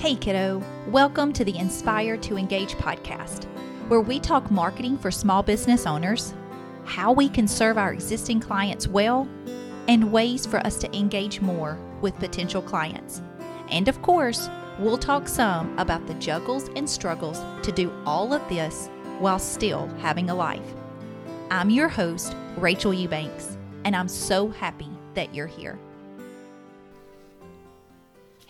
Hey, kiddo. Welcome to the Inspire to Engage podcast, where we talk marketing for small business owners, how we can serve our existing clients well, and ways for us to engage more with potential clients. And of course, we'll talk some about the juggles and struggles to do all of this while still having a life. I'm your host, Rachel Eubanks, and I'm so happy that you're here.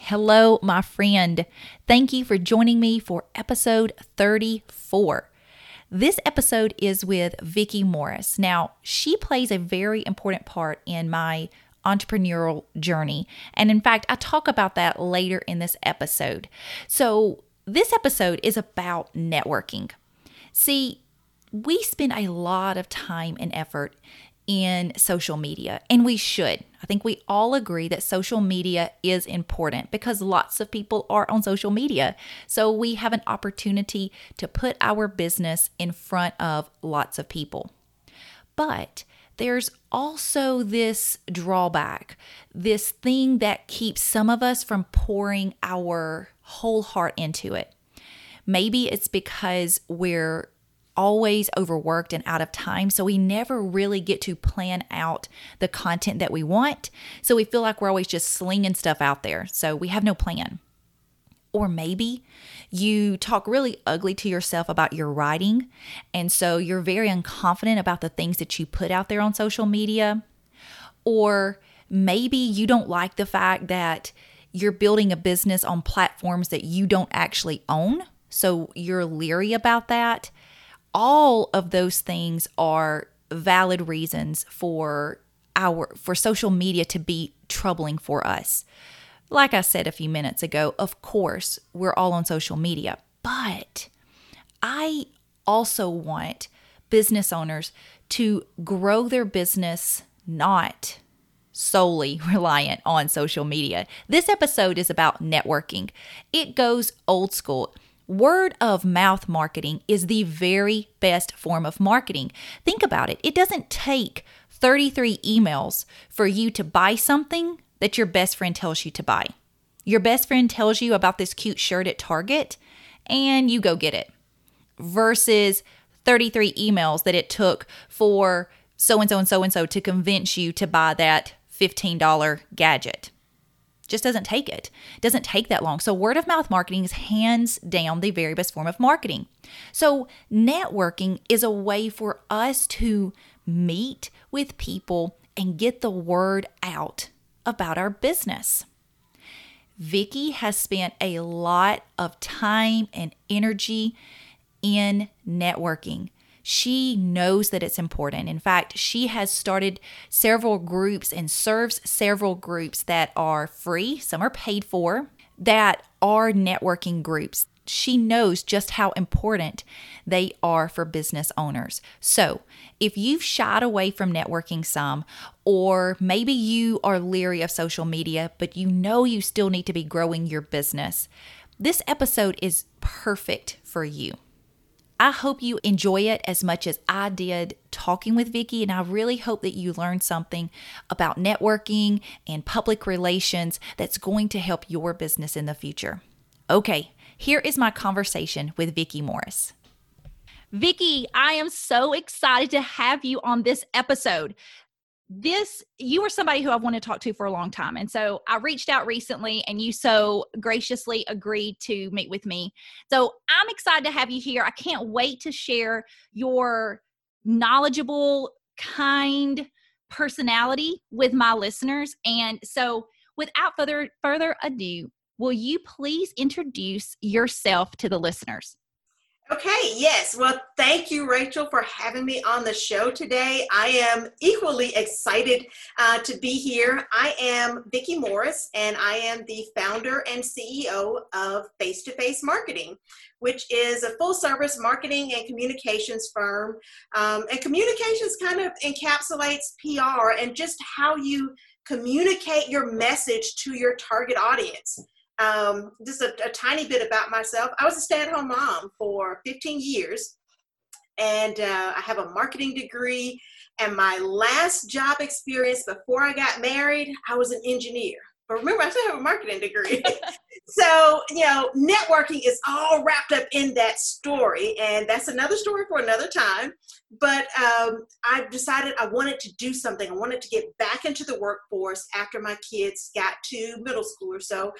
Hello, my friend. Thank you for joining me for episode 34. This episode is with Vicki Morris. Now, she plays a very important part in my entrepreneurial journey. And in fact, I talk about that later in this episode. So, this episode is about networking. See, we spend a lot of time and effort in social media, and we should. I think we all agree that social media is important because lots of people are on social media. So we have an opportunity to put our business in front of lots of people. But there's also this drawback, this thing that keeps some of us from pouring our whole heart into it. Maybe it's because we're always overworked and out of time. So we never really get to plan out the content that we want. So we feel like we're always just slinging stuff out there. So we have no plan. Or maybe you talk really ugly to yourself about your writing. And so you're very unconfident about the things that you put out there on social media. Or maybe you don't like the fact that you're building a business on platforms that you don't actually own. So you're leery about that all of those things are valid reasons for our for social media to be troubling for us. Like I said a few minutes ago, of course, we're all on social media, but I also want business owners to grow their business not solely reliant on social media. This episode is about networking. It goes old school. Word of mouth marketing is the very best form of marketing. Think about it. It doesn't take 33 emails for you to buy something that your best friend tells you to buy. Your best friend tells you about this cute shirt at Target and you go get it versus 33 emails that it took for so and so and so and so to convince you to buy that $15 gadget just doesn't take it. it doesn't take that long. So word of mouth marketing is hands down the very best form of marketing. So networking is a way for us to meet with people and get the word out about our business. Vicki has spent a lot of time and energy in networking. She knows that it's important. In fact, she has started several groups and serves several groups that are free, some are paid for, that are networking groups. She knows just how important they are for business owners. So, if you've shied away from networking some, or maybe you are leery of social media, but you know you still need to be growing your business, this episode is perfect for you. I hope you enjoy it as much as I did talking with Vicki, and I really hope that you learned something about networking and public relations that's going to help your business in the future. Okay, here is my conversation with Vicki Morris. Vicki, I am so excited to have you on this episode this you were somebody who I've wanted to talk to for a long time. And so I reached out recently and you so graciously agreed to meet with me. So I'm excited to have you here. I can't wait to share your knowledgeable, kind personality with my listeners. And so without further further ado, will you please introduce yourself to the listeners? Okay, yes. Well, thank you, Rachel, for having me on the show today. I am equally excited uh, to be here. I am Vicki Morris, and I am the founder and CEO of Face to Face Marketing, which is a full service marketing and communications firm. Um, and communications kind of encapsulates PR and just how you communicate your message to your target audience. Um, just a, a, tiny bit about myself. I was a stay at home mom for 15 years, and uh, I have a marketing degree. And my last job experience before I got married, I was an engineer but remember, I still have a marketing degree. so, you know, networking is all wrapped up in that story. And that's another story for another time. But um, I decided I wanted to do something. I wanted to get back into the workforce after my kids got to middle school or so.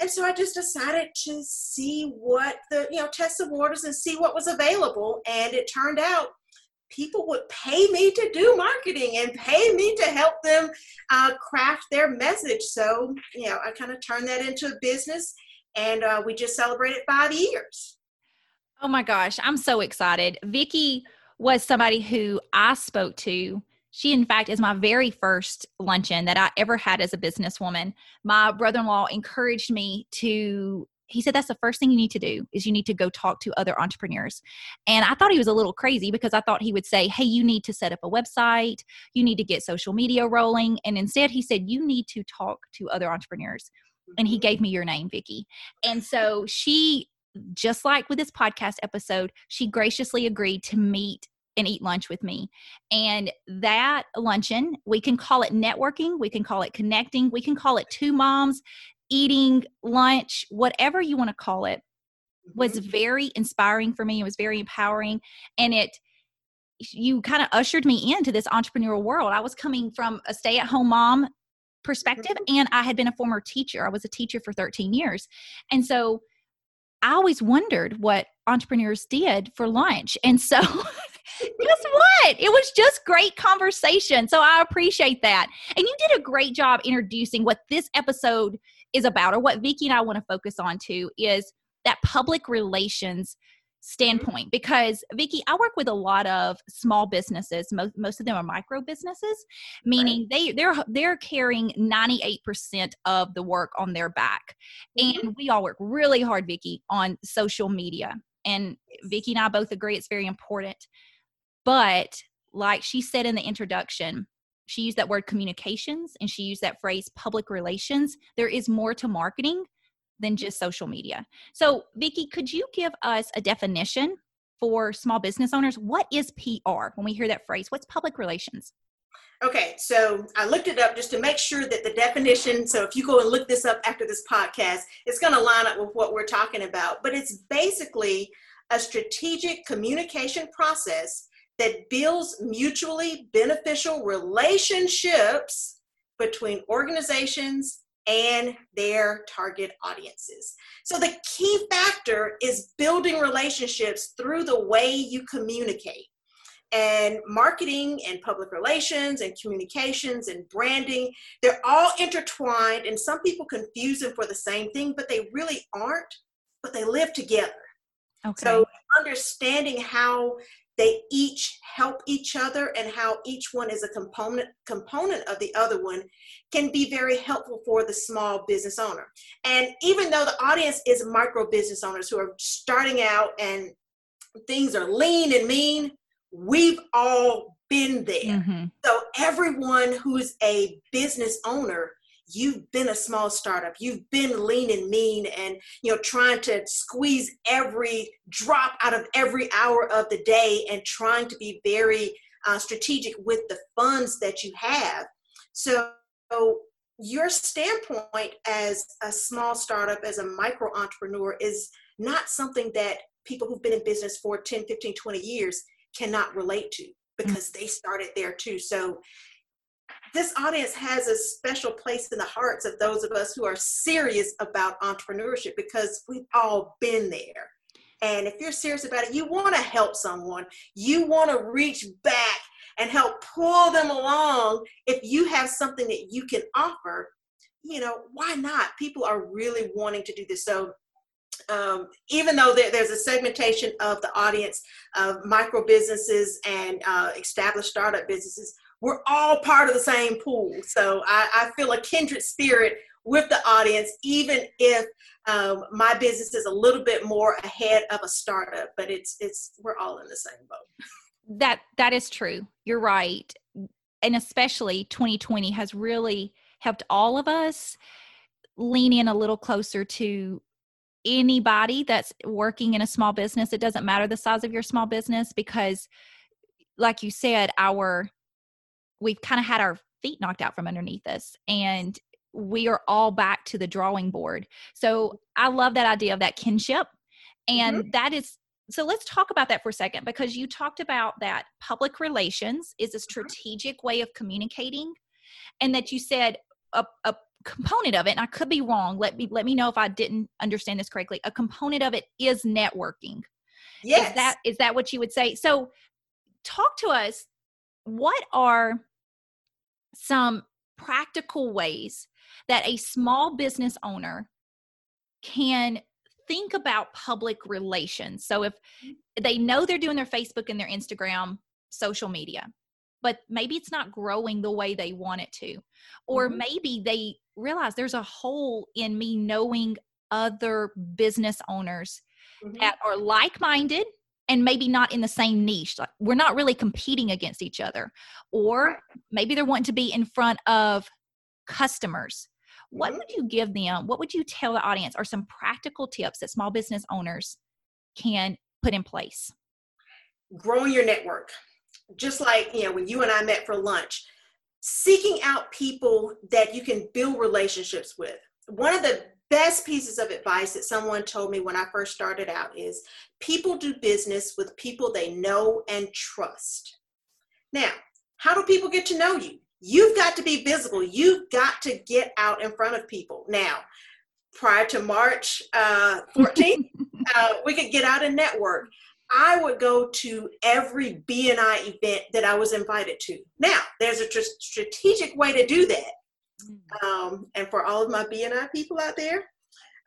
And so I just decided to see what the, you know, test the waters and see what was available. And it turned out people would pay me to do marketing and pay me to help them uh, craft their message. So, you know, I kind of turned that into a business and uh, we just celebrated five years. Oh my gosh, I'm so excited. Vicki was somebody who I spoke to. She, in fact, is my very first luncheon that I ever had as a businesswoman. My brother in law encouraged me to he said that's the first thing you need to do is you need to go talk to other entrepreneurs. And i thought he was a little crazy because i thought he would say hey you need to set up a website. You need to get social media rolling. And instead he said you need to talk to other entrepreneurs. And he mm-hmm. gave me your name vicki and so she just like with this podcast episode she graciously agreed to meet and eat lunch with me. And that luncheon, we can call it networking, we can call it connecting, we can call it two moms eating lunch, whatever you want to call it, was mm-hmm. very inspiring for me. It was very empowering. And it, you kind of ushered me into this entrepreneurial world. I was coming from a stay at home mom perspective, mm-hmm. and I had been a former teacher. I was a teacher for 13 years. And so I always wondered what entrepreneurs did for lunch. And so, guess what? It was just great conversation. So I appreciate that. And you did a great job introducing what this episode is about, or what Vicki and I want to focus on too, is that public relations standpoint because Vicki, I work with a lot of small businesses. Most most of them are micro businesses, meaning right. they they're they're carrying 98% of the work on their back. Mm-hmm. And we all work really hard, Vicki, on social media. And Vicki and I both agree it's very important. But like she said in the introduction, she used that word communications and she used that phrase public relations. There is more to marketing than just social media. So, Vicki, could you give us a definition for small business owners? What is PR when we hear that phrase? What's public relations? Okay, so I looked it up just to make sure that the definition, so if you go and look this up after this podcast, it's going to line up with what we're talking about. But it's basically a strategic communication process that builds mutually beneficial relationships between organizations and their target audiences. So the key factor is building relationships through the way you communicate. And marketing and public relations and communications and branding, they're all intertwined, and some people confuse them for the same thing, but they really aren't, but they live together. Okay. So understanding how they each help each other and how each one is a component component of the other one can be very helpful for the small business owner and even though the audience is micro business owners who are starting out and things are lean and mean we've all been there mm-hmm. so everyone who's a business owner you've been a small startup. You've been lean and mean and you know trying to squeeze every drop out of every hour of the day and trying to be very uh, strategic with the funds that you have. So your standpoint as a small startup as a micro entrepreneur is not something that people who've been in business for 10 15 20 years cannot relate to because mm-hmm. they started there too. So this audience has a special place in the hearts of those of us who are serious about entrepreneurship because we've all been there. And if you're serious about it, you want to help someone, you want to reach back and help pull them along. If you have something that you can offer, you know, why not? People are really wanting to do this. So, um, even though there, there's a segmentation of the audience of micro businesses and uh, established startup businesses, we're all part of the same pool. So I, I feel a kindred spirit with the audience, even if um, my business is a little bit more ahead of a startup, but it's it's we're all in the same boat. That that is true. You're right. And especially 2020 has really helped all of us lean in a little closer to anybody that's working in a small business. It doesn't matter the size of your small business because like you said, our we've kind of had our feet knocked out from underneath us and we are all back to the drawing board. So I love that idea of that kinship. And mm-hmm. that is so let's talk about that for a second because you talked about that public relations is a mm-hmm. strategic way of communicating and that you said a, a component of it and i could be wrong let me let me know if i didn't understand this correctly a component of it is networking yes is that is that what you would say so talk to us what are some practical ways that a small business owner can think about public relations. So if they know they're doing their Facebook and their Instagram social media, but maybe it's not growing the way they want it to, or mm-hmm. maybe they realize there's a hole in me knowing other business owners mm-hmm. that are like minded and maybe not in the same niche. Like we're not really competing against each other. Or maybe they're wanting to be in front of customers. What mm-hmm. would you give them? What would you tell the audience are some practical tips that small business owners can put in place? Growing your network. Just like, you know, when you and I met for lunch, seeking out people that you can build relationships with. One of the best pieces of advice that someone told me when I first started out is people do business with people they know and trust. Now, how do people get to know you? You've got to be visible. You've got to get out in front of people. Now, prior to March uh, 14th, uh, we could get out and network. I would go to every BNI event that I was invited to. Now, there's a tr- strategic way to do that. Mm. Um, and for all of my BNI people out there,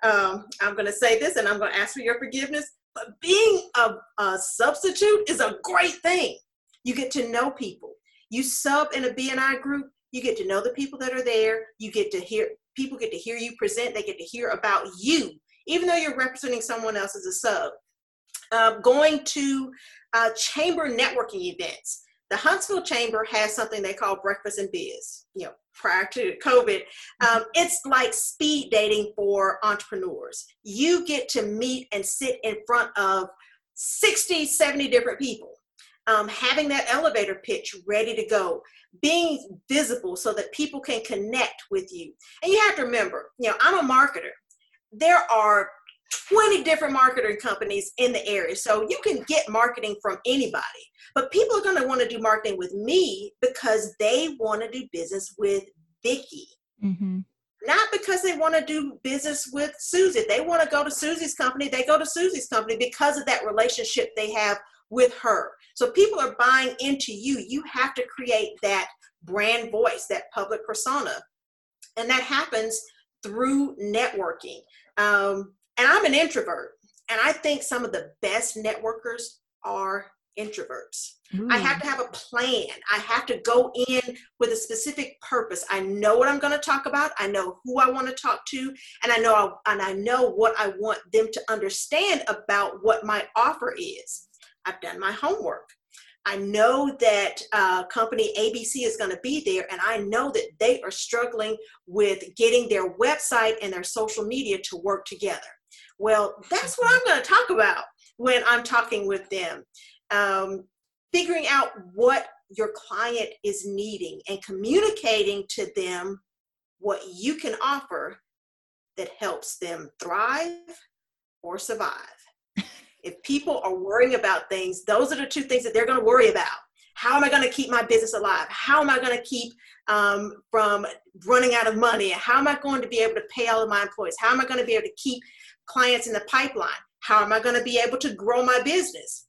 um, I'm going to say this and I'm going to ask for your forgiveness. But being a, a substitute is a great thing. You get to know people. You sub in a BNI group, you get to know the people that are there. You get to hear, people get to hear you present. They get to hear about you, even though you're representing someone else as a sub. Uh, going to uh, chamber networking events. The Huntsville Chamber has something they call Breakfast and Biz. You know, prior to COVID, um, it's like speed dating for entrepreneurs. You get to meet and sit in front of 60, 70 different people um, having that elevator pitch ready to go, being visible so that people can connect with you. And you have to remember, you know, I'm a marketer. There are 20 different marketing companies in the area. So you can get marketing from anybody. But people are going to want to do marketing with me because they want to do business with Vicki. Mm-hmm. Not because they want to do business with Susie. They want to go to Susie's company. They go to Susie's company because of that relationship they have with her. So people are buying into you. You have to create that brand voice, that public persona. And that happens through networking. Um, and I'm an introvert. And I think some of the best networkers are introverts. Ooh. I have to have a plan. I have to go in with a specific purpose. I know what I'm going to talk about. I know who I want to talk to, and I know and I know what I want them to understand about what my offer is. I've done my homework. I know that uh, company ABC is going to be there, and I know that they are struggling with getting their website and their social media to work together. Well, that's what I'm going to talk about when I'm talking with them. Um, figuring out what your client is needing and communicating to them what you can offer that helps them thrive or survive. If people are worrying about things, those are the two things that they're going to worry about. How am I going to keep my business alive? How am I going to keep um, from running out of money? How am I going to be able to pay all of my employees? How am I going to be able to keep clients in the pipeline? How am I going to be able to grow my business?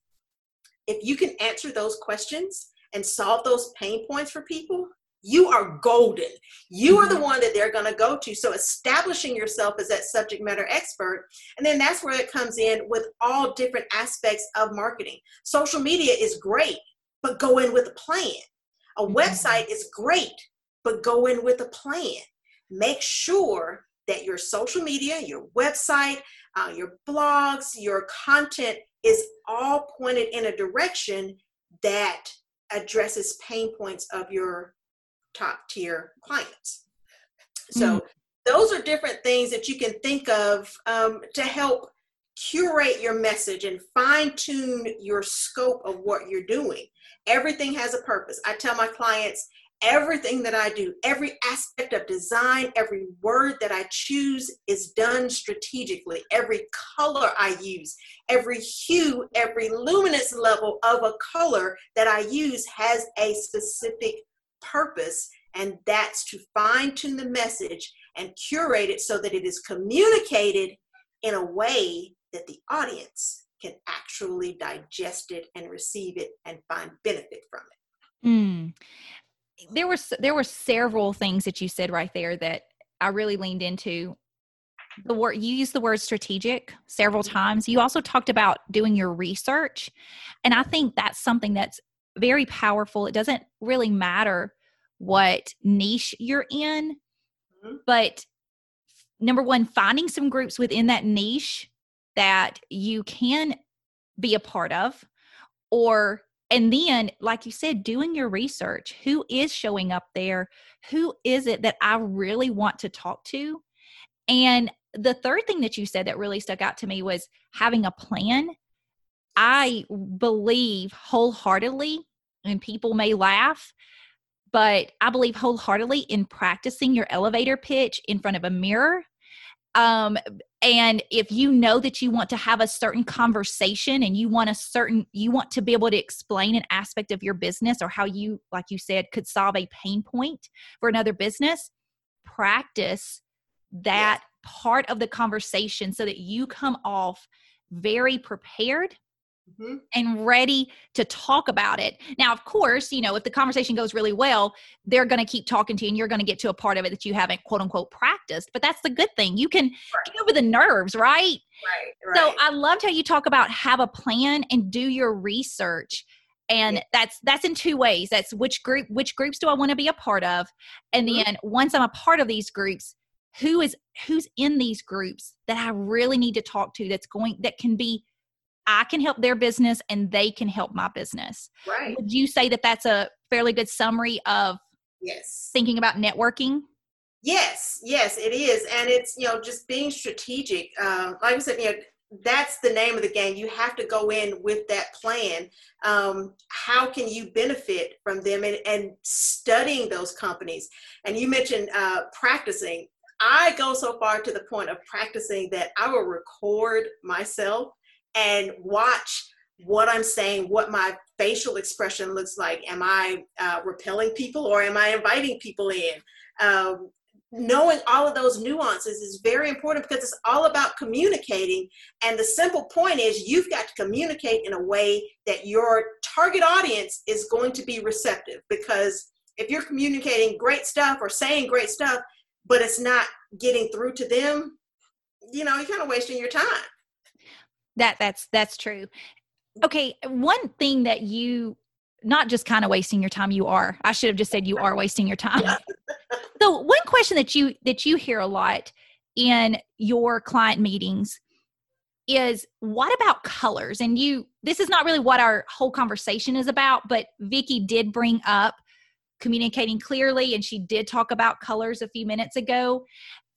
If you can answer those questions and solve those pain points for people, you are golden. You are the mm-hmm. one that they're going to go to. So establishing yourself as that subject matter expert. And then that's where it comes in with all different aspects of marketing. Social media is great, but go in with a plan. A mm-hmm. website is great, but go in with a plan. Make sure that your social media, your website, uh, your blogs, your content is all pointed in a direction that addresses pain points of your top tier clients. So mm. those are different things that you can think of um, to help curate your message and fine tune your scope of what you're doing. Everything has a purpose. I tell my clients everything that I do, every aspect of design, every word that I choose is done strategically. Every color I use, every hue, every luminance level of a color that I use has a specific purpose, and that's to fine tune the message and curate it so that it is communicated in a way that the audience can actually digest it and receive it and find benefit from it. Mm there were there were several things that you said right there that I really leaned into. The word you used the word strategic several mm-hmm. times. You also talked about doing your research, and I think that's something that's very powerful. It doesn't really matter what niche you're in, mm-hmm. but number one, finding some groups within that niche that you can be a part of, or and then like you said doing your research who is showing up there? Who is it that i really want to talk to? And the third thing that you said that really stuck out to me was having a plan. I believe wholeheartedly and people may laugh but i believe wholeheartedly in practicing your elevator pitch in front of a mirror. Um and if you know that you want to have a certain conversation and you want a certain you want to be able to explain an aspect of your business or how you like you said could solve a pain point for another business practice that yes. part of the conversation so that you come off very prepared mm-hmm. and ready to talk about it. Now, of course, you know, if the conversation goes really well, they're going to keep talking to you and you're going to get to a part of it that you haven't quote unquote practiced. But that's the good thing. You can right. get over the nerves, right? Right, right? So I loved how you talk about have a plan and do your research and yeah. that's that's in two ways that's which group which groups do i want to be a part of and mm-hmm. then once i'm a part of these groups who is who's in these groups that i really need to talk to that's going that can be I can help their business and they can help my business. Right. Would you say that that's a fairly good summary of yes thinking about networking? Yes, yes, it is, and it's you know just being strategic. Um, like I said, you know that's the name of the game. You have to go in with that plan. Um, how can you benefit from them and, and studying those companies? And you mentioned uh, practicing. I go so far to the point of practicing that I will record myself and watch what I'm saying, what my facial expression looks like. Am I uh, repelling people or am I inviting people in? Um, knowing all of those nuances is very important because it's all about communicating. And the simple point is you've got to communicate in a way that your target audience is going to be receptive. Because if you're communicating great stuff or saying great stuff, but it's not getting through to them, you know, you're kind of wasting your time. That that's that's true. Okay, one thing that you not just kind of wasting your time you are. I should have just said you are wasting your time. so one question that you that you hear a lot in your client meetings is what about colors? And you this is not really what our whole conversation is about, but Vicki did bring up communicating clearly and she did talk about colors a few minutes ago.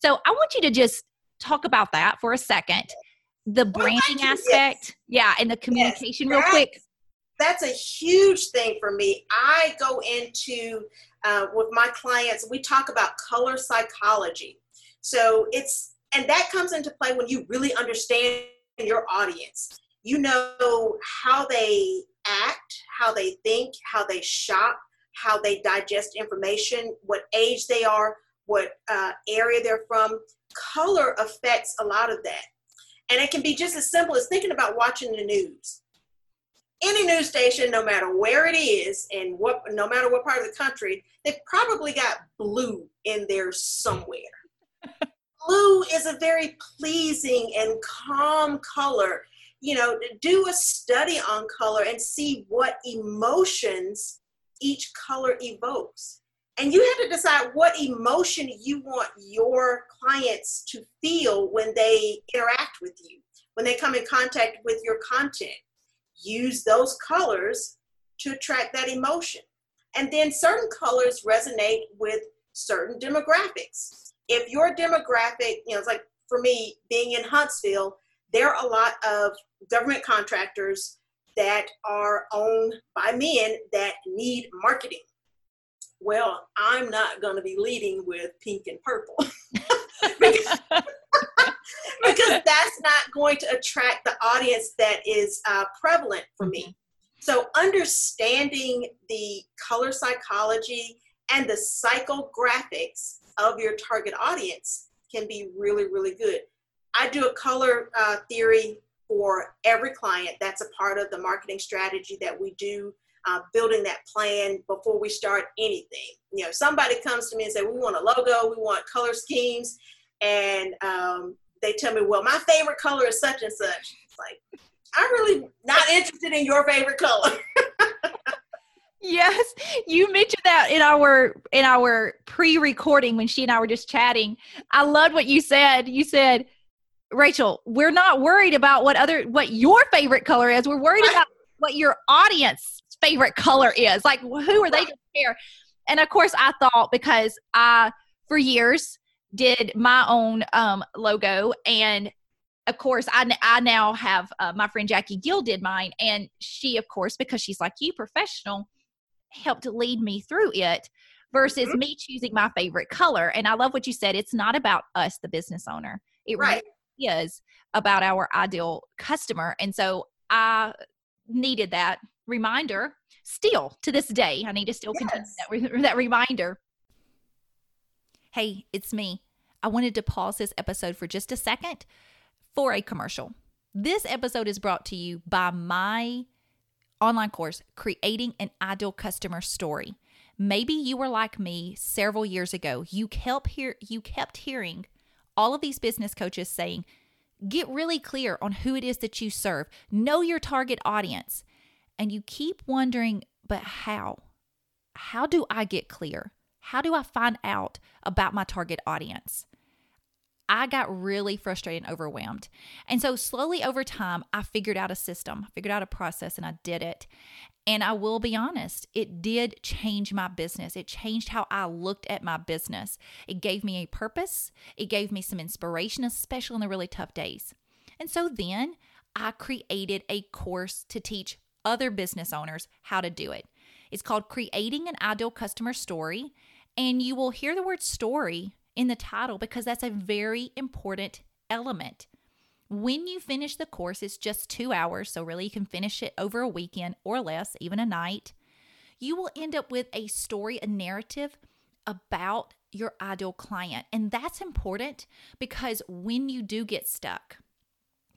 So I want you to just talk about that for a second the branding well, aspect yeah and the communication yes, real quick. That's a huge thing for me. I go into uh, with my clients we talk about color psychology. So it's and that comes into play when you really understand your audience. You know how they act how they think how they shop how they digest information what age they are what uh, area they're from. Color affects a lot of that and it can be just as simple as thinking about watching the news. Any news station, no matter where it is and what, no matter what part of the country, they've probably got blue in there somewhere. blue is a very pleasing and calm color. You know, do a study on color and see what emotions each color evokes and you have to decide what emotion you want your clients to feel when they interact with you when they come in contact with your content. Use those colors to attract that emotion. And then certain colors resonate with certain demographics. If your demographic you know it's like for me being in huntsville there are a lot of government contractors that are owned by men that need marketing well, I'm not going to be leading with pink and purple. because, because, that's not going to attract the audience that is uh, prevalent for me. Mm-hmm. So, understanding the color psychology and the psychographics of your target audience can be really, really good. I do a color uh, theory for every client. That's a part of the marketing strategy that we do, uh, building that plan before we start anything. You know, somebody comes to me and say, "We want a logo, we want color schemes," and um, they tell me, "Well, my favorite color is such and such." It's like, I'm really not interested in your favorite color. yes you mentioned that in our in our pre-recording when she and i were just chatting i loved what you said you said Rachel, we're not worried about what other what your favorite color is. We're worried about what your audience favorite color is. Like who are they to care? And of course, I thought because I for years did my own um, logo, and of course, I I now have uh, my friend Jackie Gill did mine, and she, of course, because she's like you, professional, helped lead me through it versus mm-hmm. me choosing my favorite color. And I love what you said. It's not about us, the business owner. It right. really ideas about our ideal customer. And so I needed that reminder still to this day. I need to still yes. continue that, that reminder. Hey, it's me. I wanted to pause this episode for just a second for a commercial. This episode is brought to you by my online course, Creating an Ideal Customer Story. Maybe you were like me several years ago. You kept hear you kept hearing all of these business coaches saying, get really clear on who it is that you serve, know your target audience. And you keep wondering, but how? How do I get clear? How do I find out about my target audience? I got really frustrated and overwhelmed. And so, slowly over time, I figured out a system, I figured out a process, and I did it. And I will be honest, it did change my business. It changed how I looked at my business. It gave me a purpose, it gave me some inspiration, especially in the really tough days. And so then I created a course to teach other business owners how to do it. It's called Creating an Ideal Customer Story. And you will hear the word story in the title because that's a very important element. When you finish the course, it's just two hours, so really you can finish it over a weekend or less, even a night. You will end up with a story, a narrative about your ideal client. And that's important because when you do get stuck,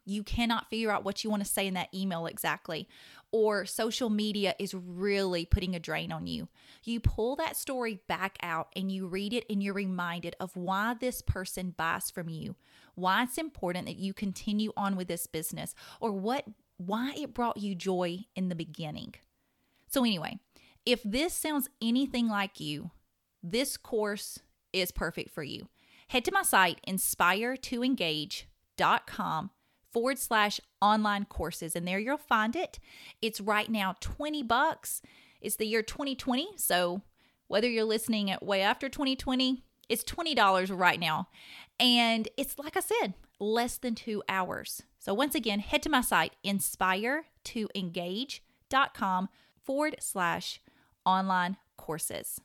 you cannot figure out what you want to say in that email exactly, or social media is really putting a drain on you. You pull that story back out and you read it, and you're reminded of why this person buys from you, why it's important that you continue on with this business, or what why it brought you joy in the beginning. So anyway, if this sounds anything like you, this course is perfect for you. Head to my site, inspire2engage.com forward slash online courses, and there you'll find it. It's right now 20 bucks. It's the year 2020, so whether you're listening at way after 2020, it's $20 right now. And it's like I said, less than two hours. So once again, head to my site, inspire2engage.com forward slash online courses.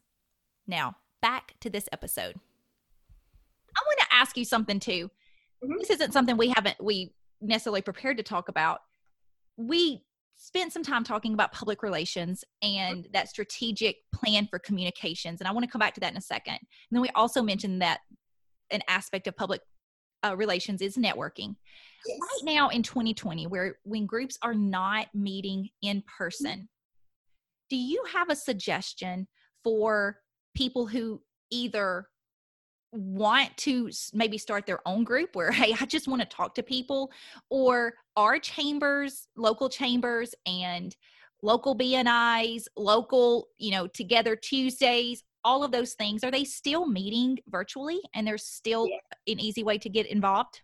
Now, back to this episode. I want to ask you something too. Mm-hmm. This isn't something we haven't we necessarily prepared to talk about. We spent some time talking about public relations and that strategic plan for communications. And I want to come back to that in a second. And then we also mentioned that an aspect of public uh, relations is networking. Yes. Right now in 2020, where when groups are not meeting in person, do you have a suggestion for people who either want to maybe start their own group where hey i just want to talk to people or our chambers local chambers and local bnis local you know together tuesdays all of those things are they still meeting virtually and there's still yeah. an easy way to get involved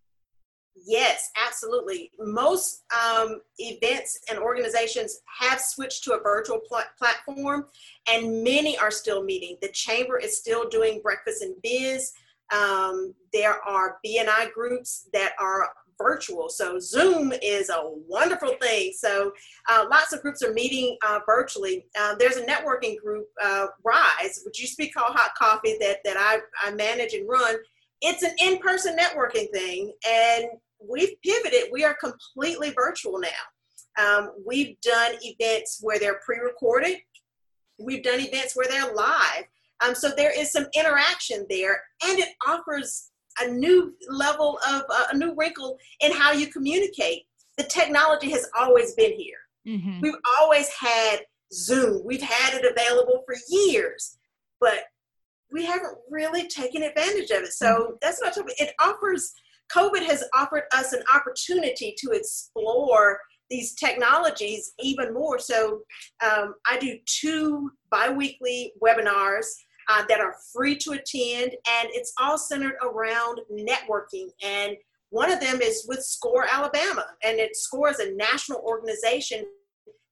Yes, absolutely. Most um, events and organizations have switched to a virtual pl- platform, and many are still meeting. The chamber is still doing breakfast and biz. Um, there are BNI groups that are virtual. So Zoom is a wonderful thing. So uh, lots of groups are meeting uh, virtually. Uh, there's a networking group, uh, Rise, which used to be called Hot Coffee, that that I, I manage and run. It's an in-person networking thing, and we've pivoted. We are completely virtual now. Um, we've done events where they're pre-recorded. We've done events where they're live. Um, so there is some interaction there, and it offers a new level of uh, a new wrinkle in how you communicate. The technology has always been here. Mm-hmm. We've always had Zoom. We've had it available for years, but we haven't really taken advantage of it. So mm-hmm. that's not. It offers. COVID has offered us an opportunity to explore these technologies even more. So um, I do two biweekly webinars uh, that are free to attend, and it's all centered around networking. And one of them is with SCORE Alabama, and it SCORE is a national organization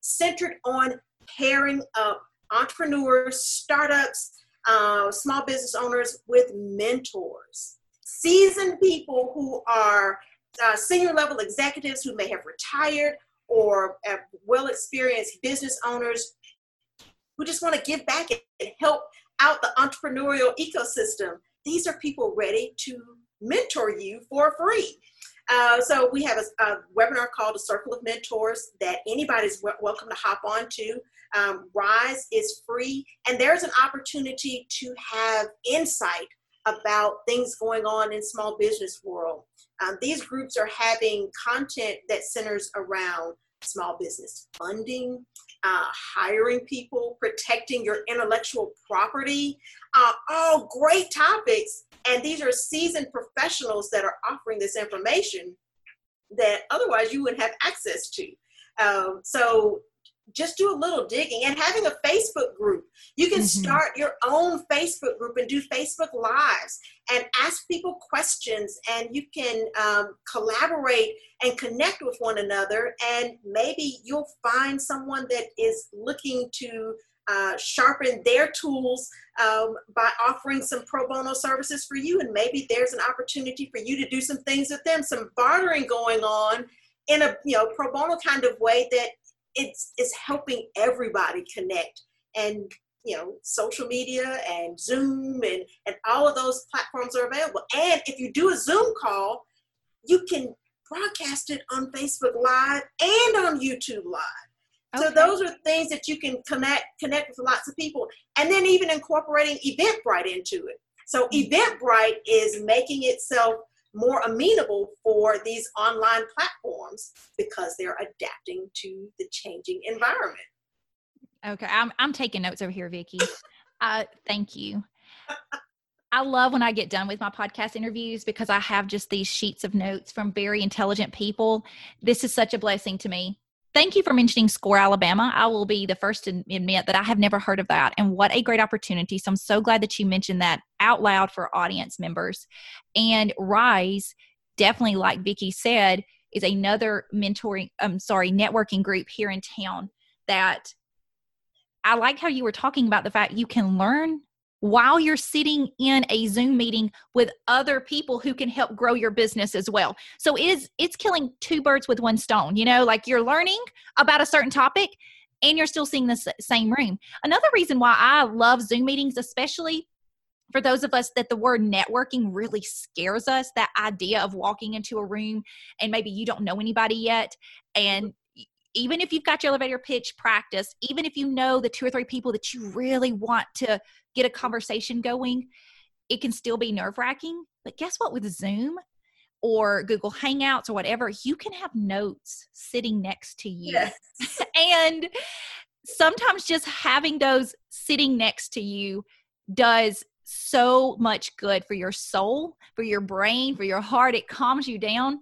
centered on pairing up entrepreneurs, startups, uh, small business owners with mentors, seasoned people who are uh, senior level executives who may have retired or well experienced business owners who just want to give back and help out the entrepreneurial ecosystem. These are people ready to mentor you for free. Uh, so we have a, a, webinar called a Circle of Mentors that anybody's w- welcome to hop on to. Um, Rise is free, and there's an opportunity to have insight about things going on in small business world. Um, these groups are having content that centers around small business funding, uh, hiring people, protecting your intellectual property, uh, all great topics. And these are seasoned professionals that are offering this information that otherwise you wouldn't have access to. Um, so just do a little digging and having a Facebook group. You can mm-hmm. start your own Facebook group and do Facebook Lives and ask people questions, and you can um, collaborate and connect with one another. And maybe you'll find someone that is looking to uh, sharpen their tools um, by offering some pro bono services for you. And maybe there's an opportunity for you to do some things with them, some bartering going on in a you know pro bono kind of way that it's it's helping everybody connect and you know social media and zoom and and all of those platforms are available and if you do a zoom call you can broadcast it on facebook live and on youtube live okay. so those are things that you can connect connect with lots of people and then even incorporating eventbrite into it so mm-hmm. eventbrite is making itself more amenable for these online platforms because they're adapting to the changing environment. Okay, I'm I'm taking notes over here, Vicki. Uh, thank you. I love when I get done with my podcast interviews because I have just these sheets of notes from very intelligent people. This is such a blessing to me thank you for mentioning Score Alabama. I will be the first to admit that I have never heard of that. And what a great opportunity. So I'm so glad that you mentioned that out loud for audience members. And Rise, definitely, like Vicki said, is another mentoring, I'm sorry, networking group here in town that I like how you were talking about the fact you can learn while you're sitting in a zoom meeting with other people who can help grow your business as well. So it is it's killing two birds with one stone you know like you're learning about a certain topic and you're still seeing the same room. Another reason why i love zoom meetings especially for those of us that the word networking really scares us that idea of walking into a room and maybe you don't know anybody yet and even if you've got your elevator pitch practice, even if you know the two or three people that you really want to get a conversation going, it can still be nerve wracking. But guess what? With Zoom or Google Hangouts or whatever, you can have notes sitting next to you. Yes. and sometimes just having those sitting next to you does so much good for your soul, for your brain, for your heart. It calms you down.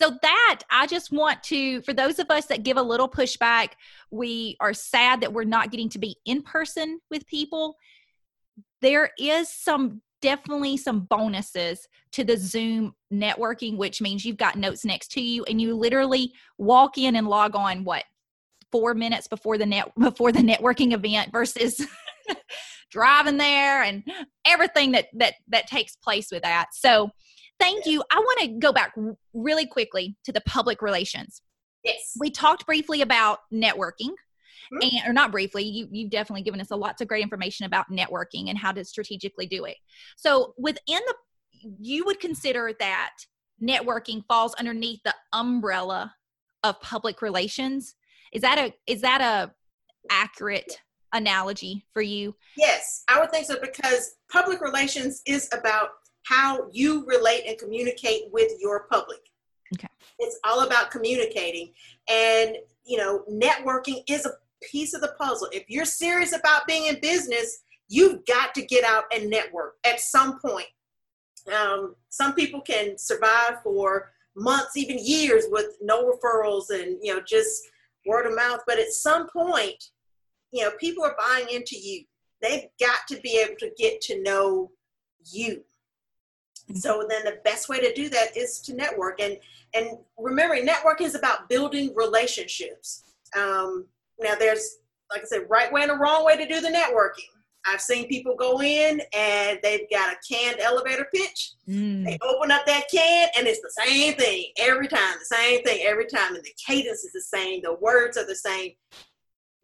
So, that I just want to, for those of us that give a little pushback, we are sad that we're not getting to be in person with people there is some definitely some bonuses to the Zoom networking, which means you've got notes next to you and you literally walk in and log on what four minutes before the net before the networking event versus driving there and everything that that that takes place with that. So thank you. I want to go back really quickly to the public relations. Yes. We talked briefly about networking. Mm-hmm. And, or not briefly, you, you've definitely given us a lots of great information about networking and how to strategically do it. So within the, you would consider that networking falls underneath the umbrella of public relations. Is that a, is that a accurate analogy for you? Yes, I would think so because public relations is about how you relate and communicate with your public. Okay. It's all about communicating. And, you know, networking is a piece of the puzzle. If you're serious about being in business, you've got to get out and network at some point. Um, some people can survive for months, even years with no referrals and, you know, just word of mouth. But at some point, you know, people are buying into you. They've got to be able to get to know you. So then the best way to do that is to network. And and remembering networking is about building relationships. Um, now there's like I said, right way and a wrong way to do the networking. I've seen people go in and they've got a canned elevator pitch. Mm. They open up that can and it's the same thing every time, the same thing every time, and the cadence is the same, the words are the same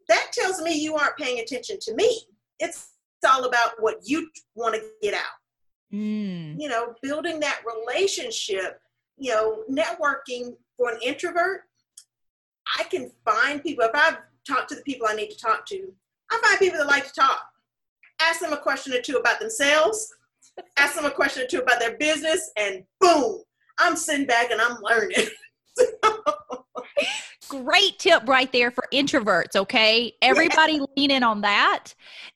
that tells me you aren't paying attention to me. It's, it's all about what you want to get out. Mm. You know, building that relationship, you know, networking for an introvert, I can find people. If I talk to the people I need to talk to, I find people that like to talk. Ask them a question or two about themselves, ask them a question or two about their business, and boom, I'm sitting back and I'm learning. Great tip right there for introverts, okay? Everybody yeah. lean in on that.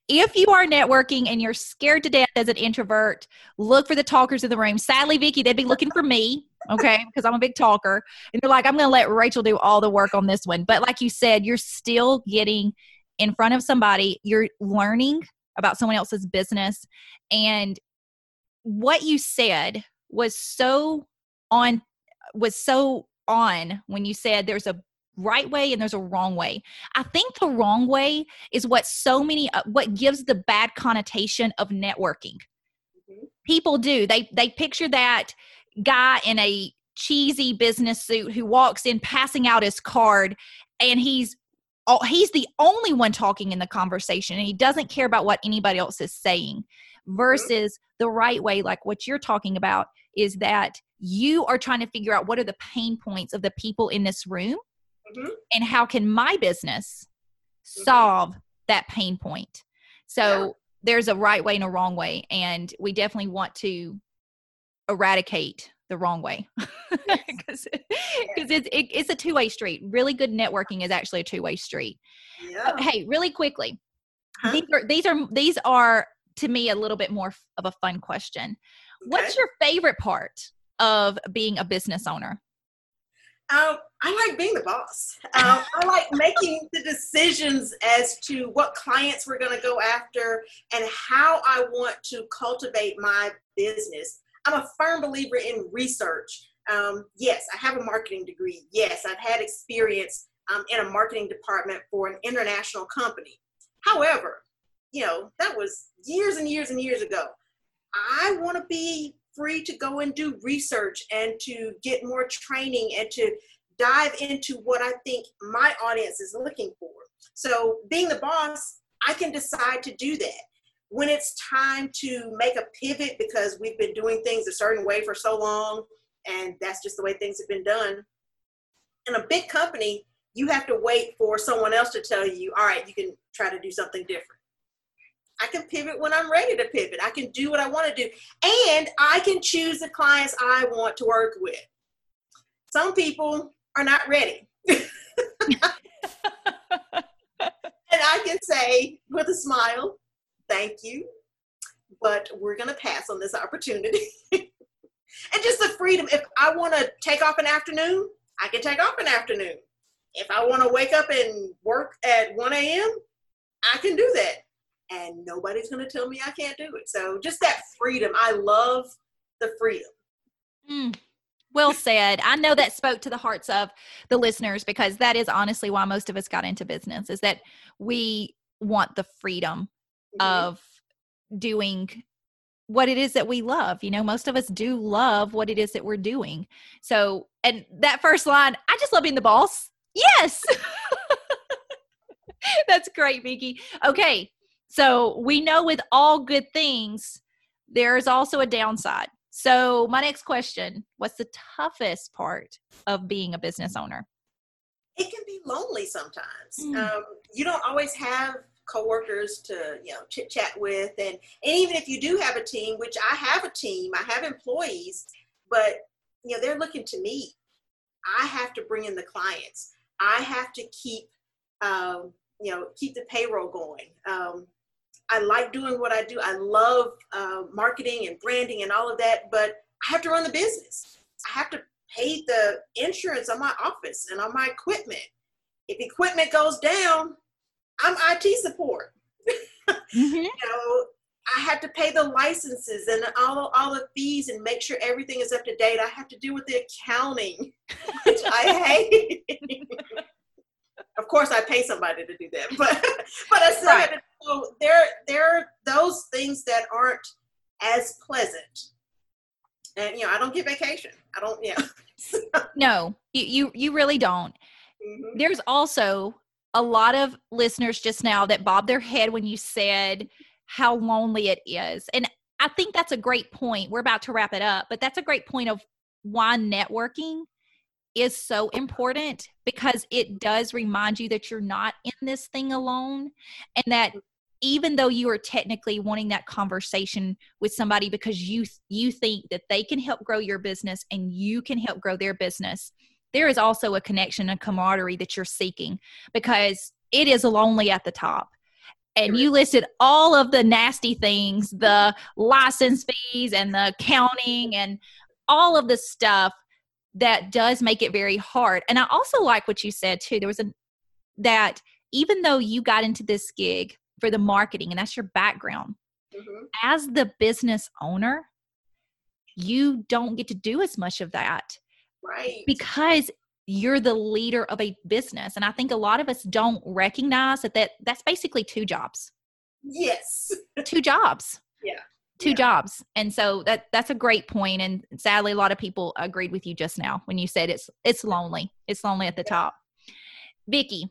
If you are networking and you're scared to death as an introvert, look for the talkers in the room. Sadly, Vicki, they'd be looking for me, okay? Because I'm a big talker. And you're like, I'm going to let Rachel do all the work on this one. But like you said, you're still getting in front of somebody, you're learning about someone else's business. And what you said was so on was so on when you said there's a right way and there's a wrong way. I think the wrong way is what so many uh, what gives the bad connotation of networking. Mm-hmm. People do. They they picture that guy in a cheesy business suit who walks in passing out his card and he's he's the only one talking in the conversation and he doesn't care about what anybody else is saying versus the right way like what you're talking about is that you are trying to figure out what are the pain points of the people in this room mm-hmm. and how can my business mm-hmm. solve mm-hmm. that pain point so yeah. there's a right way and a wrong way and we definitely want to eradicate the wrong way because it's it, it's a two-way street really good networking is actually a two-way street yeah. hey really quickly huh? these are these are these are to me a little bit more of a fun question okay. what's your favorite part of being a business owner um, I like being the boss. Um, I like making the decisions as to what clients we're going to go after and how I want to cultivate my business. I'm a firm believer in research. Um, yes, I have a marketing degree. Yes, I've had experience um, in a marketing department for an international company. However, you know, that was years and years and years ago. I want to be free to go and do research and to get more training and to dive into what I think my audience is looking for. So, being the boss, I can decide to do that. When it's time to make a pivot because we've been doing things a certain way for so long, and that's just the way things have been done. In a big company, you have to wait for someone else to tell you, all right, you can try to do something different. I can pivot when I'm ready to pivot. I can do what I want to do. And I can choose the clients I want to work with. Some people are not ready. and I can say with a smile, thank you, but we're going to pass on this opportunity. and just the freedom. If I want to take off an afternoon, I can take off an afternoon. If I want to wake up and work at 1 a.m., I can do that and nobody's going to tell me I can't do it. So just that freedom. I love the freedom. Mm, well said. I know that spoke to the hearts of the listeners because that is honestly why most of us got into business is that we want the freedom mm-hmm. of doing what it is that we love. You know, most of us do love what it is that we're doing. So, and that first line, I just love being the boss. Yes. That's great, Vicki. Okay. So we know with all good things, there's also a downside. So, my next question What's the toughest part of being a business owner? It can be lonely sometimes. Mm. Um, you don't always have coworkers to you know chit chat with. And, and even if you do have a team which i have a team i have employees but you know they're looking to me. I have to bring in the clients. I have to keep um, you know keep the payroll going. Um, i like doing what i do. I love uh, marketing and branding and all of that but i have to run the business. I have to pay the insurance on my office and on my equipment. If equipment goes down I'm IT support. Mm-hmm. you know, I have to pay the licenses and all, all the fees and make sure everything is up to date. I have to deal with the accounting, which I hate. of course, I pay somebody to do that, but but I still right. have to. So there, there are those things that aren't as pleasant, and you know, I don't get vacation. I don't. Yeah. You know. no, you, you you really don't. Mm-hmm. There's also a lot of listeners just now that bobbed their head when you said how lonely it is. And I think that's a great point. We're about to wrap it up, but that's a great point of why networking is so important because it does remind you that you're not in this thing alone and that even though you are technically wanting that conversation with somebody because you you think that they can help grow your business and you can help grow their business there is also a connection and camaraderie that you're seeking because it is lonely at the top. And you listed all of the nasty things the license fees and the accounting and all of the stuff that does make it very hard. And i also like what you said too. There was a that even though you got into this gig for the marketing and that's your background mm-hmm. as the business owner you don't get to do as much of that Right. Because you're the leader of a business. And I think a lot of us don't recognize that, that that's basically two jobs. Yes. two jobs. Yeah. Two yeah. jobs. And so that that's a great point. And sadly, a lot of people agreed with you just now when you said it's it's lonely. It's lonely at the yeah. top. Vicki,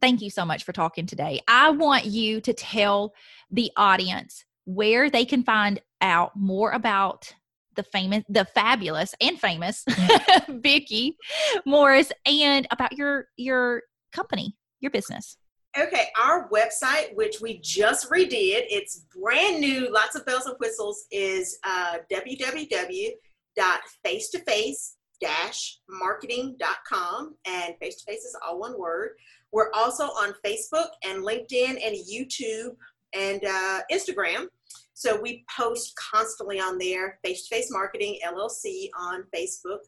thank you so much for talking today. I want you to tell the audience where they can find out more about the famous, the fabulous and famous Vicki Morris, and about your your company, your business. Okay, our website, which we just redid, it's brand new, lots of bells and whistles, is uh, www.face-to-face-marketing.com, and face-to-face is all one word. We're also on Facebook and LinkedIn and YouTube and uh, Instagram. So we post constantly on there, Face to Face Marketing LLC on Facebook.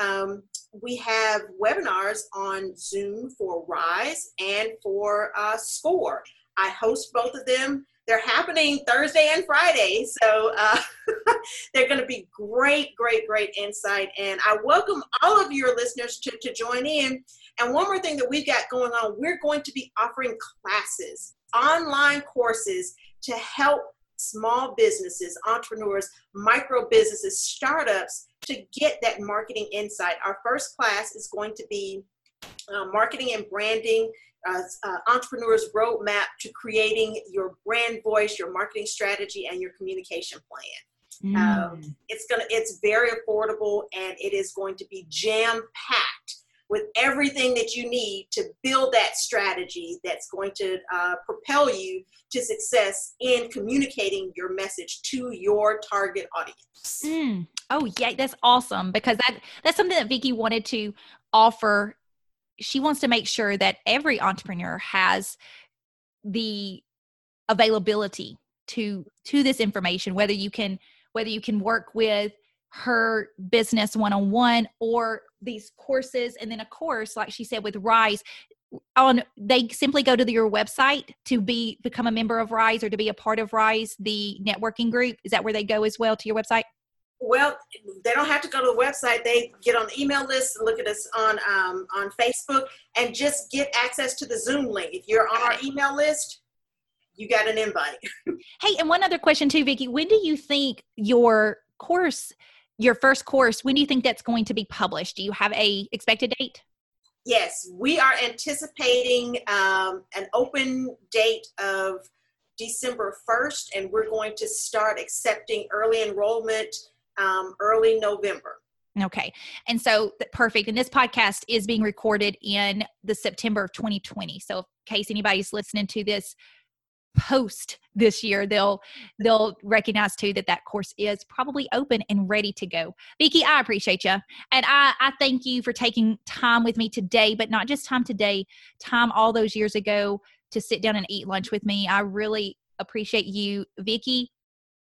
Um, we have webinars on Zoom for Rise and for uh, Score. I host both of them. They're happening Thursday and Friday. So uh, they're going to be great, great, great insight. And I welcome all of your listeners to, to join in. And one more thing that we've got going on, we're going to be offering classes, online courses to help small businesses, entrepreneurs, micro businesses, startups to get that marketing insight. Our first class is going to be uh, marketing and branding, uh, uh, entrepreneurs roadmap to creating your brand voice, your marketing strategy, and your communication plan. Mm. Um, it's gonna, it's very affordable, and it is going to be jam packed with everything that you need to build that strategy that's going to uh, propel you to success in communicating your message to your target audience. Mm. Oh yeah, that's awesome because that that's something that Vicki wanted to offer. She wants to make sure that every entrepreneur has the availability to to this information whether you can whether you can work with her business one on one or these courses. And then a course like she said with rise on they simply go to the, your website to be become a member of rise or to be a part of rise the networking group. Is that where they go as well to your website? Well they don't have to go to the website. They get on the email list look at us on um, on facebook and just get access to the zoom link. If you're on our email list you got an invite. hey, and one other question too, Vicki. When do you think your course, your first course, when do you think that's going to be published? Do you have a expected date? Yes, we are anticipating um, an open date of December 1st, and we're going to start accepting early enrollment um, early November. Okay. And so perfect. And this podcast is being recorded in the September of 2020. So in case anybody's listening to this post this year they'll they'll recognize too that that course is probably open and ready to go vicki i appreciate you and i i thank you for taking time with me today but not just time today time all those years ago to sit down and eat lunch with me i really appreciate you vicki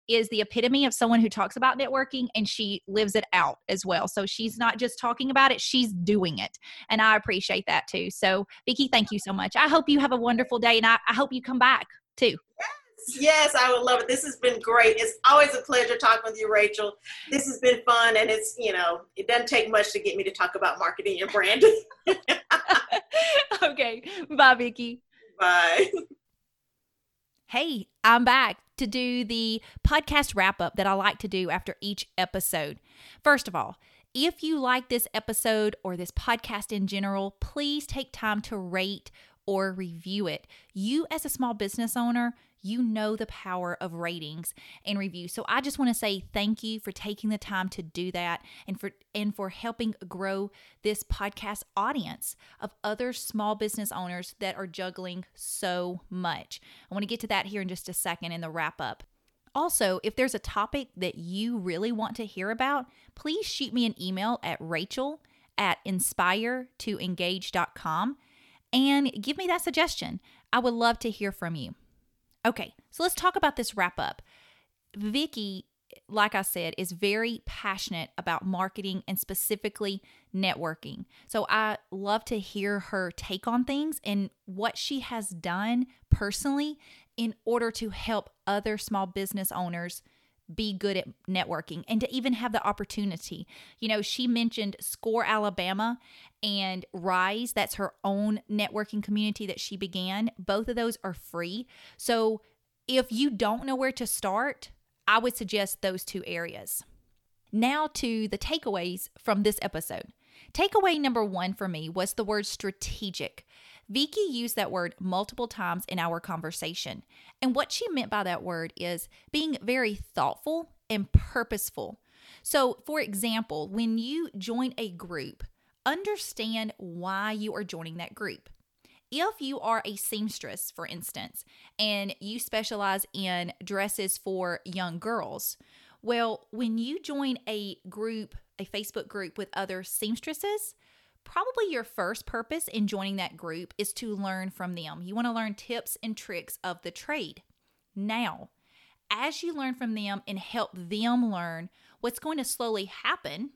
is the epitome of someone who talks about networking and she lives it out as well. So she's not just talking about it, she's doing it. And I appreciate that too. So, Vicki, thank you so much. I hope you have a wonderful day and I, I hope you come back too. Yes, yes, I would love it. This has been great. It's always a pleasure talking with you, Rachel. This has been fun and it's, you know, it doesn't take much to get me to talk about marketing and branding. okay. Bye, Vicki. Bye. Hey, I'm back to do the podcast wrap up that I like to do after each episode. First of all, if you like this episode or this podcast in general, please take time to rate or review it. You, as a small business owner, you know the power of ratings and reviews. So I just want to say thank you for taking the time to do that and for and for helping grow this podcast audience of other small business owners that are juggling so much. I want to get to that here in just a second in the wrap up. Also, if there's a topic that you really want to hear about, please shoot me an email at rachel at inspire2engage.com and give me that suggestion. I would love to hear from you. Okay, so let's talk about this wrap up. Vicki, like I said, is very passionate about marketing and specifically networking. So I love to hear her take on things and what she has done personally in order to help other small business owners be good at networking and to even have the opportunity. You know, she mentioned Score Alabama and Rise, that's her own networking community that she began. Both of those are free. So if you don't know where to start, I would suggest those two areas. Now to the takeaways from this episode. Takeaway number one for me was the word strategic. Vicki used that word multiple times in our conversation. And what she meant by that word is being very thoughtful and purposeful. So, for example, when you join a group, understand why you are joining that group. If you are a seamstress, for instance, and you specialize in dresses for young girls, well, when you join a group, a Facebook group with other seamstresses, probably your first purpose in joining that group is to learn from them. You want to learn tips and tricks of the trade. Now, as you learn from them and help them learn, what's going to slowly happen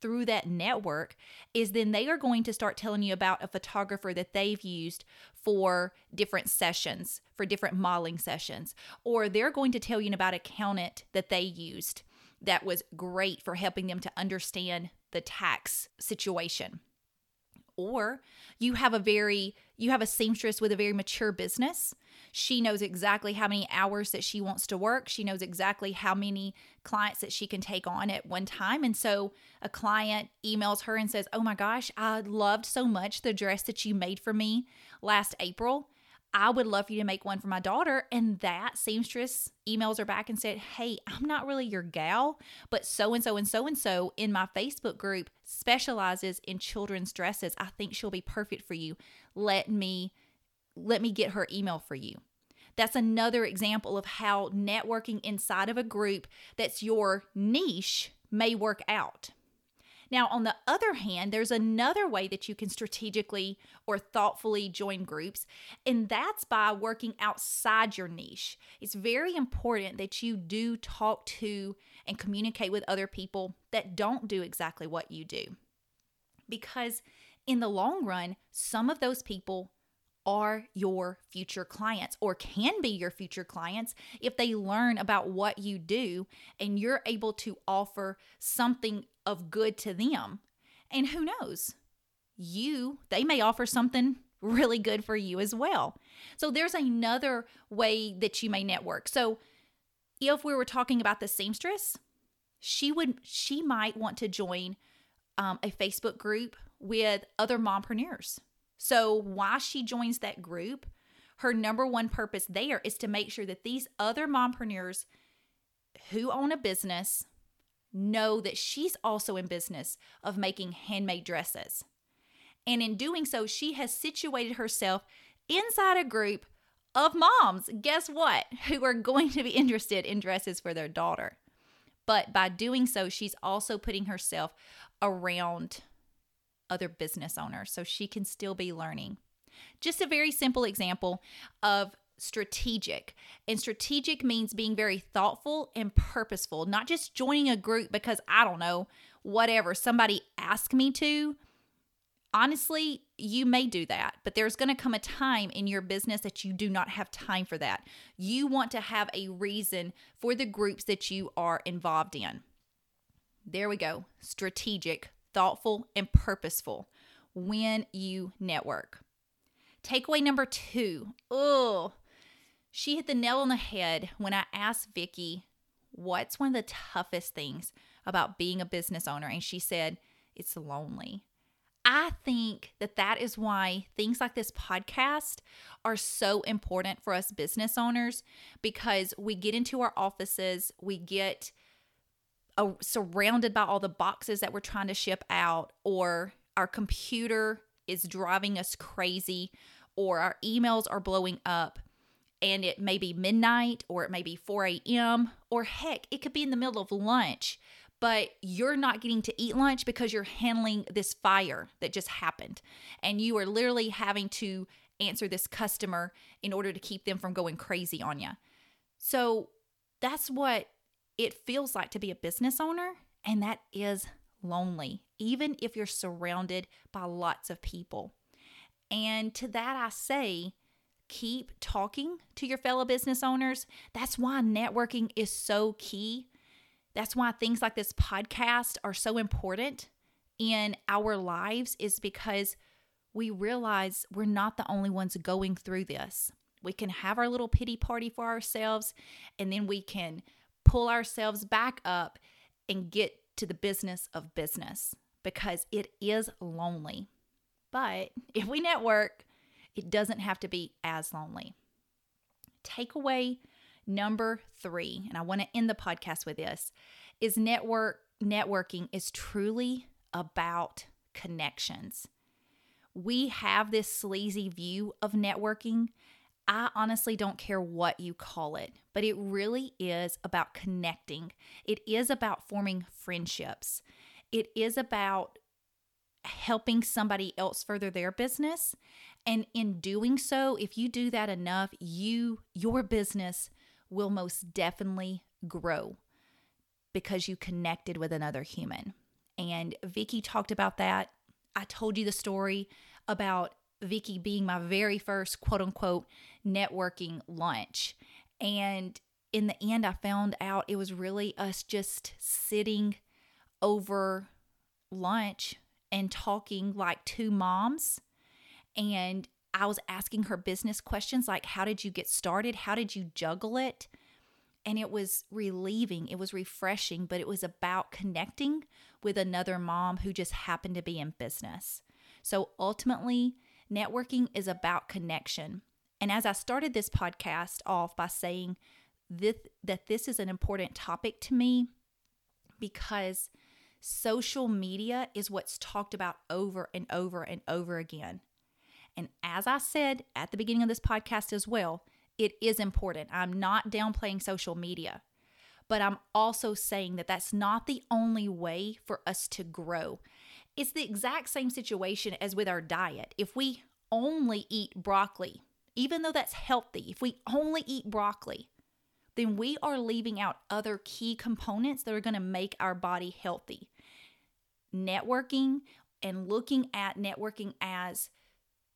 through that network is then they are going to start telling you about a photographer that they've used for different sessions, for different modeling sessions, or they're going to tell you about accountant that they used that was great for helping them to understand the tax situation or you have a very you have a seamstress with a very mature business. She knows exactly how many hours that she wants to work. She knows exactly how many clients that she can take on at one time. And so a client emails her and says oh my gosh i loved so much the dress that you made for me last april I would love for you to make one for my daughter. And that seamstress emails her back and said, Hey, I'm not really your gal, but so and so and so and so in my Facebook group specializes in children's dresses. I think she'll be perfect for you. Let me let me get her email for you. That's another example of how networking inside of a group that's your niche may work out. Now, on the other hand, there's another way that you can strategically or thoughtfully join groups, and that's by working outside your niche. It's very important that you do talk to and communicate with other people that don't do exactly what you do. Because in the long run, some of those people are your future clients or can be your future clients if they learn about what you do and you're able to offer something of good to them. And who knows? You, they may offer something really good for you as well. So there's another way that you may network. So if we were talking about the seamstress, she would she might want to join um, a Facebook group with other mompreneurs. So why she joins that group, her number one purpose there is to make sure that these other mompreneurs who own a business know that she's also in business of making handmade dresses. And in doing so, she has situated herself inside a group of moms, guess what, who are going to be interested in dresses for their daughter. But by doing so, she's also putting herself around other business owners so she can still be learning. Just a very simple example of strategic. And strategic means being very thoughtful and purposeful, not just joining a group because I don't know, whatever, somebody asked me to. Honestly, you may do that, but there's going to come a time in your business that you do not have time for that. You want to have a reason for the groups that you are involved in. There we go. Strategic, thoughtful, and purposeful when you network. Takeaway number two. Oh, she hit the nail on the head when I asked Vicki what's one of the toughest things about being a business owner. And she said, it's lonely. I think that that is why things like this podcast are so important for us business owners because we get into our offices, we get uh, surrounded by all the boxes that we're trying to ship out, or our computer is driving us crazy, or our emails are blowing up and it may be midnight or it may be 4 a.m. or heck, it could be in the middle of lunch, but you're not getting to eat lunch because you're handling this fire that just happened. And you are literally having to answer this customer in order to keep them from going crazy on you. So that's what it feels like to be a business owner. And that is lonely, even if you're surrounded by lots of people. And to that, I say, keep talking to your fellow business owners. That's why networking is so key. That's why things like this podcast are so important in our lives, is because we realize we're not the only ones going through this. We can have our little pity party for ourselves, and then we can pull ourselves back up and get to the business of business because it is lonely. But if we network, it doesn't have to be as lonely. Takeaway number three, and I want to end the podcast with this, is network networking is truly about connections. We have this sleazy view of networking. I honestly don't care what you call it, but it really is about connecting. It is about forming friendships. It is about helping somebody else further their business. And in doing so if you do that enough you your business will most definitely grow because you connected with another human. And Vicki talked about that. I told you the story about Vicki being my very first quote unquote networking lunch. And in the end I found out it was really us just sitting over lunch and talking like two moms. And I was asking her business questions like, How did you get started? How did you juggle it? And it was relieving, it was refreshing, but it was about connecting with another mom who just happened to be in business. So ultimately, networking is about connection. And as I started this podcast off by saying this, that this is an important topic to me because social media is what's talked about over and over and over again. And as I said at the beginning of this podcast as well, it is important. I'm not downplaying social media, but I'm also saying that that's not the only way for us to grow. It's the exact same situation as with our diet. If we only eat broccoli, even though that's healthy, if we only eat broccoli, then we are leaving out other key components that are going to make our body healthy. Networking and looking at networking as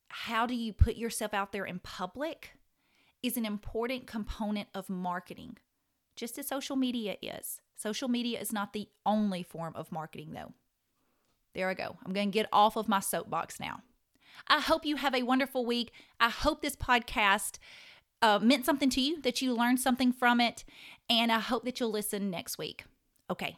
how do you put yourself out there in public is an important component of marketing, just as social media is. Social media is not the only form of marketing, though. There I go. I'm going to get off of my soapbox now. I hope you have a wonderful week. I hope this podcast uh, meant something to you, that you learned something from it, and I hope that you'll listen next week. Okay,